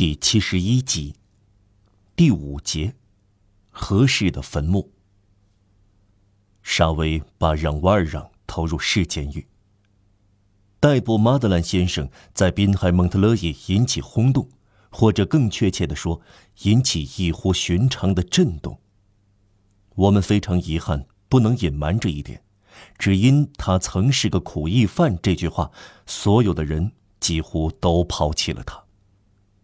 第七十一集，第五节，合适的坟墓。沙威把让瓦尔让投入市监狱。逮捕马德兰先生在滨海蒙特勒伊引起轰动，或者更确切的说，引起异乎寻常的震动。我们非常遗憾，不能隐瞒这一点，只因他曾是个苦役犯。这句话，所有的人几乎都抛弃了他。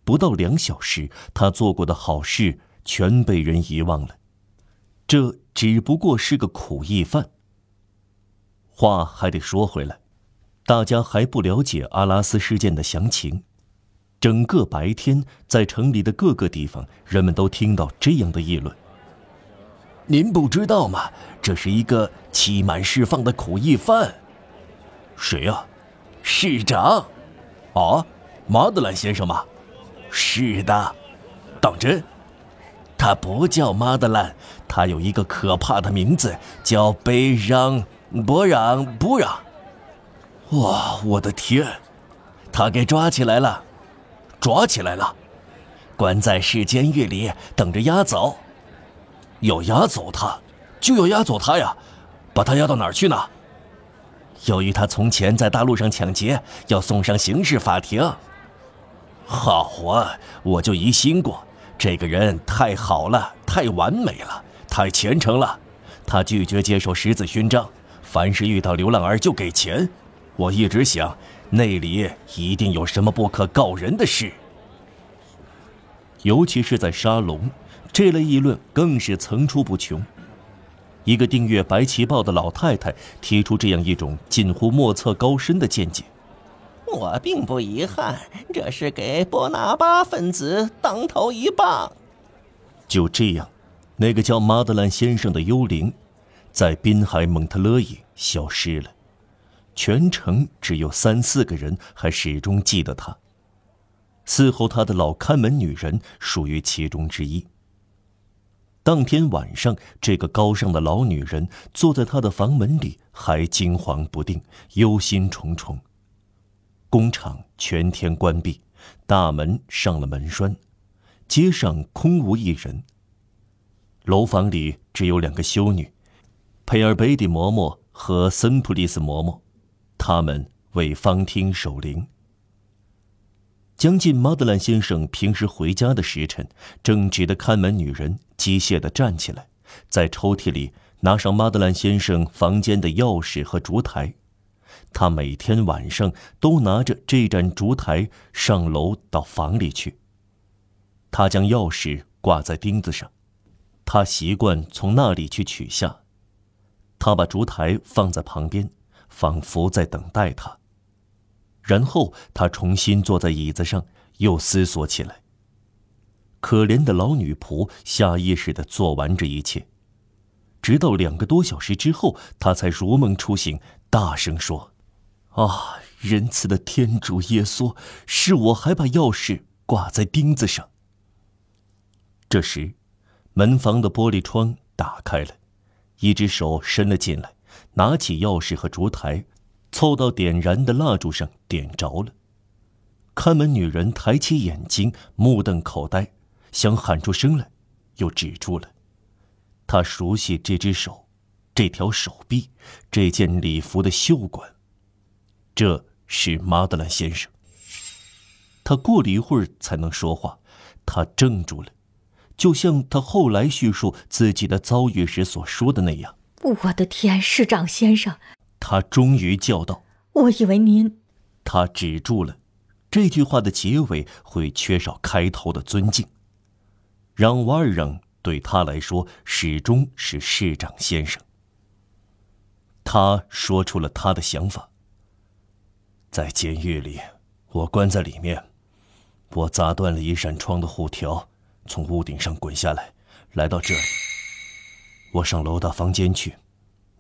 不到两小时，他做过的好事全被人遗忘了。这只不过是个苦役犯。话还得说回来，大家还不了解阿拉斯事件的详情。整个白天，在城里的各个地方，人们都听到这样的议论：“您不知道吗？这是一个期满释放的苦役犯。”“谁呀？”“市长。”“啊，马德兰先生吗？”是的，当真？他不叫马德兰，他有一个可怕的名字，叫贝让博让布让。哇，我的天！他给抓起来了，抓起来了，关在市监狱里，等着押走。要押走他，就要押走他呀！把他押到哪儿去呢？由于他从前在大陆上抢劫，要送上刑事法庭。好啊，我就疑心过，这个人太好了，太完美了，太虔诚了。他拒绝接受十字勋章，凡是遇到流浪儿就给钱。我一直想，那里一定有什么不可告人的事。尤其是在沙龙，这类议论更是层出不穷。一个订阅《白旗报》的老太太提出这样一种近乎莫测高深的见解。我并不遗憾，这是给波拿巴分子当头一棒。就这样，那个叫马德兰先生的幽灵，在滨海蒙特勒伊消失了。全城只有三四个人还始终记得他。伺候他的老看门女人属于其中之一。当天晚上，这个高尚的老女人坐在他的房门里，还惊惶不定，忧心忡忡。工厂全天关闭，大门上了门栓，街上空无一人。楼房里只有两个修女，佩尔贝蒂嬷嬷和森普利斯嬷嬷，他们为方厅守灵。将近马德兰先生平时回家的时辰，正直的看门女人机械地站起来，在抽屉里拿上马德兰先生房间的钥匙和烛台。他每天晚上都拿着这盏烛台上楼到房里去。他将钥匙挂在钉子上，他习惯从那里去取下。他把烛台放在旁边，仿佛在等待他。然后他重新坐在椅子上，又思索起来。可怜的老女仆下意识地做完这一切，直到两个多小时之后，他才如梦初醒，大声说。啊，仁慈的天主耶稣，是我还把钥匙挂在钉子上。这时，门房的玻璃窗打开了，一只手伸了进来，拿起钥匙和烛台，凑到点燃的蜡烛上，点着了。看门女人抬起眼睛，目瞪口呆，想喊出声来，又止住了。她熟悉这只手，这条手臂，这件礼服的袖管。这是马德兰先生。他过了一会儿才能说话，他怔住了，就像他后来叙述自己的遭遇时所说的那样。我的天，市长先生！他终于叫道：“我以为您……”他止住了，这句话的结尾会缺少开头的尊敬。让瓦尔让对他来说始终是市长先生。他说出了他的想法。在监狱里，我关在里面，我砸断了一扇窗的护条，从屋顶上滚下来，来到这里。我上楼到房间去，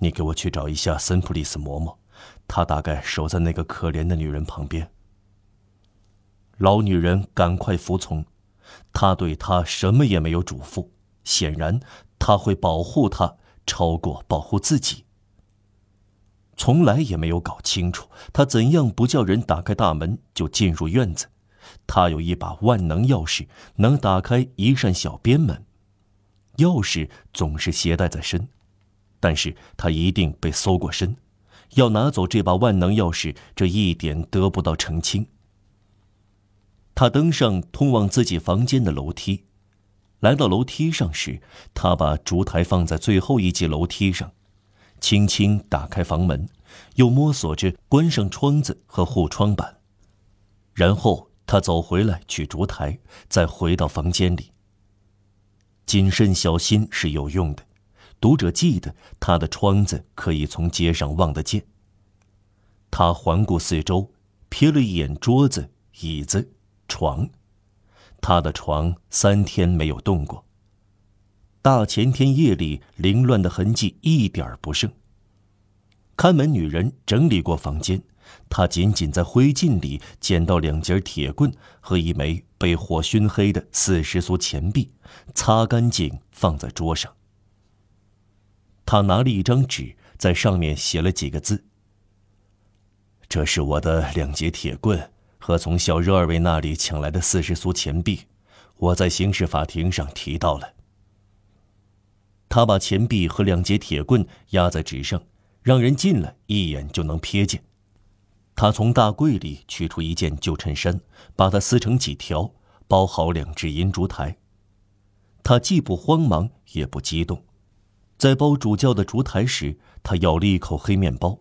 你给我去找一下森普利斯嬷嬷，她大概守在那个可怜的女人旁边。老女人赶快服从，她对他什么也没有嘱咐，显然他会保护她超过保护自己。从来也没有搞清楚他怎样不叫人打开大门就进入院子，他有一把万能钥匙，能打开一扇小边门。钥匙总是携带在身，但是他一定被搜过身。要拿走这把万能钥匙，这一点得不到澄清。他登上通往自己房间的楼梯，来到楼梯上时，他把烛台放在最后一级楼梯上，轻轻打开房门，又摸索着关上窗子和护窗板，然后他走回来取烛台，再回到房间里。谨慎小心是有用的。读者记得，他的窗子可以从街上望得见。他环顾四周，瞥了一眼桌子、椅子、床，他的床三天没有动过。大前天夜里凌乱的痕迹一点不剩。看门女人整理过房间，她仅仅在灰烬里捡到两截铁棍和一枚被火熏黑的四十苏钱币，擦干净放在桌上。他拿了一张纸，在上面写了几个字。这是我的两节铁棍和从小热二位那里抢来的四十苏钱币，我在刑事法庭上提到了。他把钱币和两节铁棍压在纸上，让人进来一眼就能瞥见。他从大柜里取出一件旧衬衫，把它撕成几条，包好两只银烛台。他既不慌忙，也不激动。在包主教的烛台时，他咬了一口黑面包，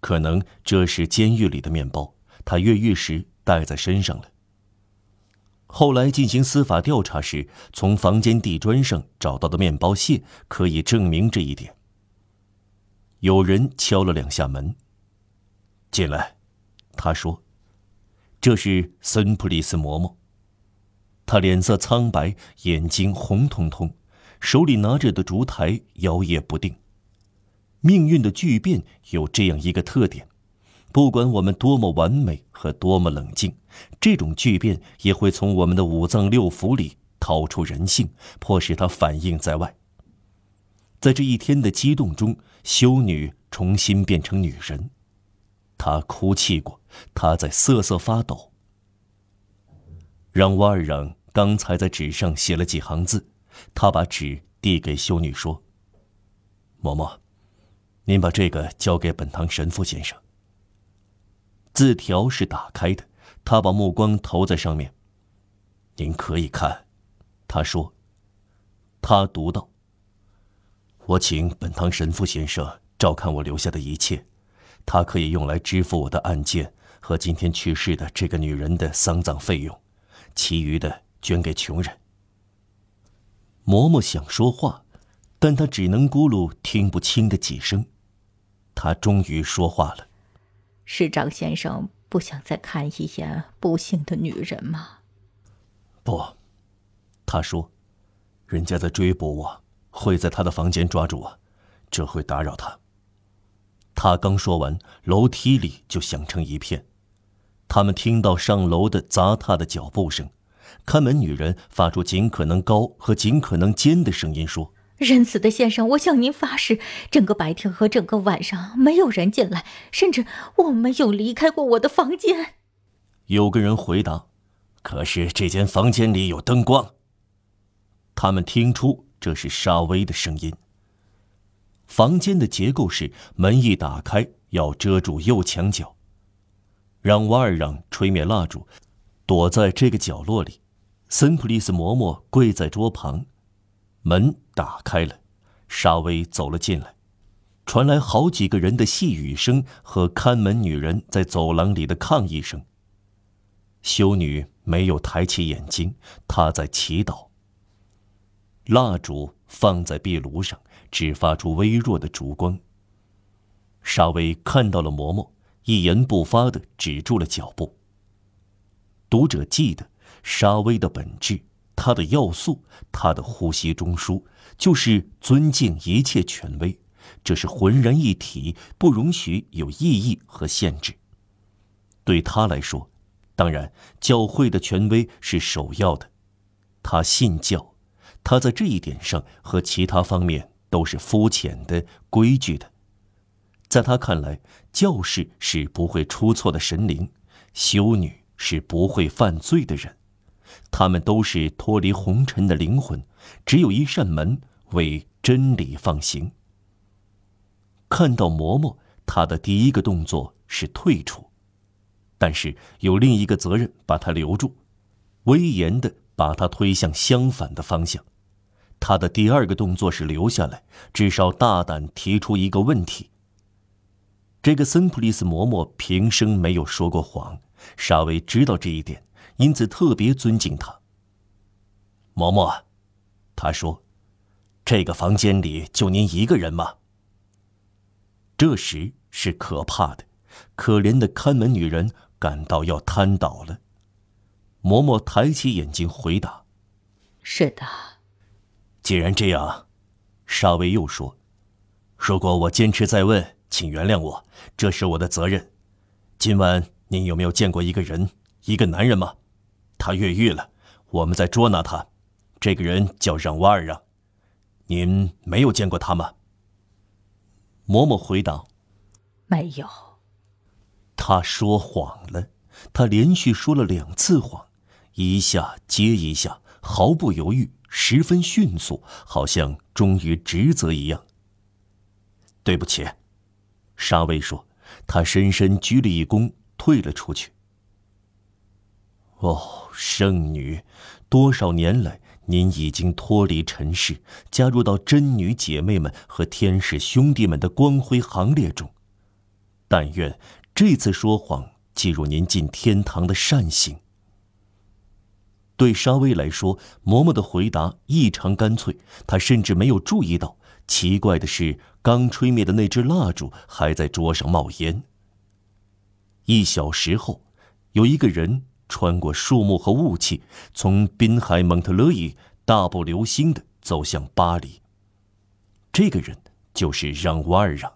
可能这是监狱里的面包，他越狱时带在身上了。后来进行司法调查时，从房间地砖上找到的面包屑可以证明这一点。有人敲了两下门。进来，他说：“这是森普利斯嬷嬷。”他脸色苍白，眼睛红彤彤。手里拿着的烛台摇曳不定。命运的巨变有这样一个特点：不管我们多么完美和多么冷静，这种巨变也会从我们的五脏六腑里掏出人性，迫使它反映在外。在这一天的激动中，修女重新变成女人。她哭泣过，她在瑟瑟发抖。让瓦尔让刚才在纸上写了几行字。他把纸递给修女说：“嬷嬷，您把这个交给本堂神父先生。”字条是打开的，他把目光投在上面。您可以看，他说。他读道：“我请本堂神父先生照看我留下的一切，他可以用来支付我的案件和今天去世的这个女人的丧葬费用，其余的捐给穷人。”嬷嬷想说话，但她只能咕噜听不清的几声。她终于说话了：“市长先生不想再看一眼不幸的女人吗？”“不。”他说，“人家在追捕我，会在他的房间抓住我，这会打扰他。”他刚说完，楼梯里就响成一片，他们听到上楼的砸踏的脚步声。看门女人发出尽可能高和尽可能尖的声音说：“仁慈的先生，我向您发誓，整个白天和整个晚上没有人进来，甚至我没有离开过我的房间。”有个人回答：“可是这间房间里有灯光。”他们听出这是沙威的声音。房间的结构是门一打开要遮住右墙角。让瓦尔让吹灭蜡烛，躲在这个角落里。森普利斯嬷嬷跪在桌旁，门打开了，沙威走了进来，传来好几个人的细语声和看门女人在走廊里的抗议声。修女没有抬起眼睛，她在祈祷。蜡烛放在壁炉上，只发出微弱的烛光。沙威看到了嬷嬷，一言不发的止住了脚步。读者记得。沙威的本质，他的要素，他的呼吸中枢，就是尊敬一切权威，这是浑然一体，不容许有异议和限制。对他来说，当然，教会的权威是首要的。他信教，他在这一点上和其他方面都是肤浅的、规矩的。在他看来，教士是不会出错的神灵，修女是不会犯罪的人，他们都是脱离红尘的灵魂，只有一扇门为真理放行。看到嬷嬷，他的第一个动作是退出，但是有另一个责任把他留住，威严的把他推向相反的方向。他的第二个动作是留下来，至少大胆提出一个问题。这个森普利斯嬷嬷平生没有说过谎，沙威知道这一点，因此特别尊敬他。嬷嬷，他说：“这个房间里就您一个人吗？”这时是可怕的，可怜的看门女人感到要瘫倒了。嬷嬷抬起眼睛回答：“是的。”既然这样，沙威又说：“如果我坚持再问，请原谅我，这是我的责任。今晚您有没有见过一个人，一个男人吗？他越狱了，我们在捉拿他。这个人叫让瓦尔让，您没有见过他吗？”嬷嬷回答：“没有。”他说谎了。他连续说了两次谎，一下接一下，毫不犹豫，十分迅速，好像忠于职责一样。对不起，沙威说。他深深鞠了一躬，退了出去。哦，圣女，多少年来。您已经脱离尘世，加入到真女姐妹们和天使兄弟们的光辉行列中。但愿这次说谎记入您进天堂的善行。对沙威来说，嬷嬷的回答异常干脆，他甚至没有注意到，奇怪的是，刚吹灭的那支蜡烛还在桌上冒烟。一小时后，有一个人。穿过树木和雾气，从滨海蒙特勒伊大步流星的走向巴黎。这个人就是让瓦尔让。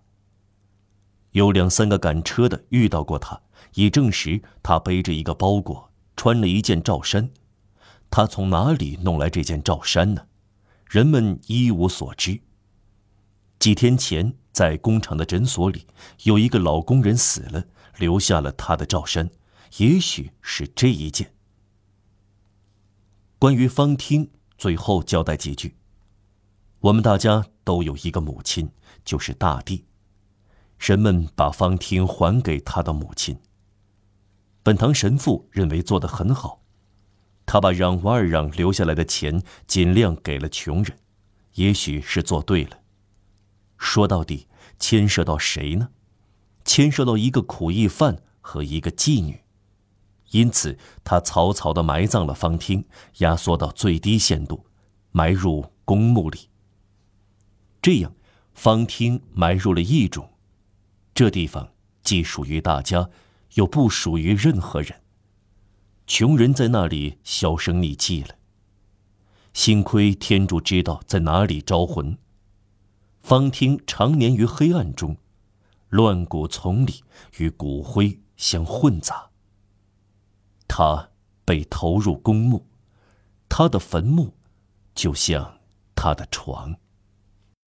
有两三个赶车的遇到过他，以证实他背着一个包裹，穿了一件罩衫。他从哪里弄来这件罩衫呢？人们一无所知。几天前，在工厂的诊所里，有一个老工人死了，留下了他的罩衫。也许是这一件。关于方听，最后交代几句。我们大家都有一个母亲，就是大地。人们把方听还给他的母亲。本堂神父认为做得很好，他把让瓦尔让留下来的钱尽量给了穷人，也许是做对了。说到底，牵涉到谁呢？牵涉到一个苦役犯和一个妓女。因此，他草草地埋葬了方听，压缩到最低限度，埋入公墓里。这样，方听埋入了异种，这地方既属于大家，又不属于任何人。穷人在那里销声匿迹了。幸亏天主知道在哪里招魂。方听常年于黑暗中，乱谷丛里与骨灰相混杂。他被投入公墓，他的坟墓就像他的床。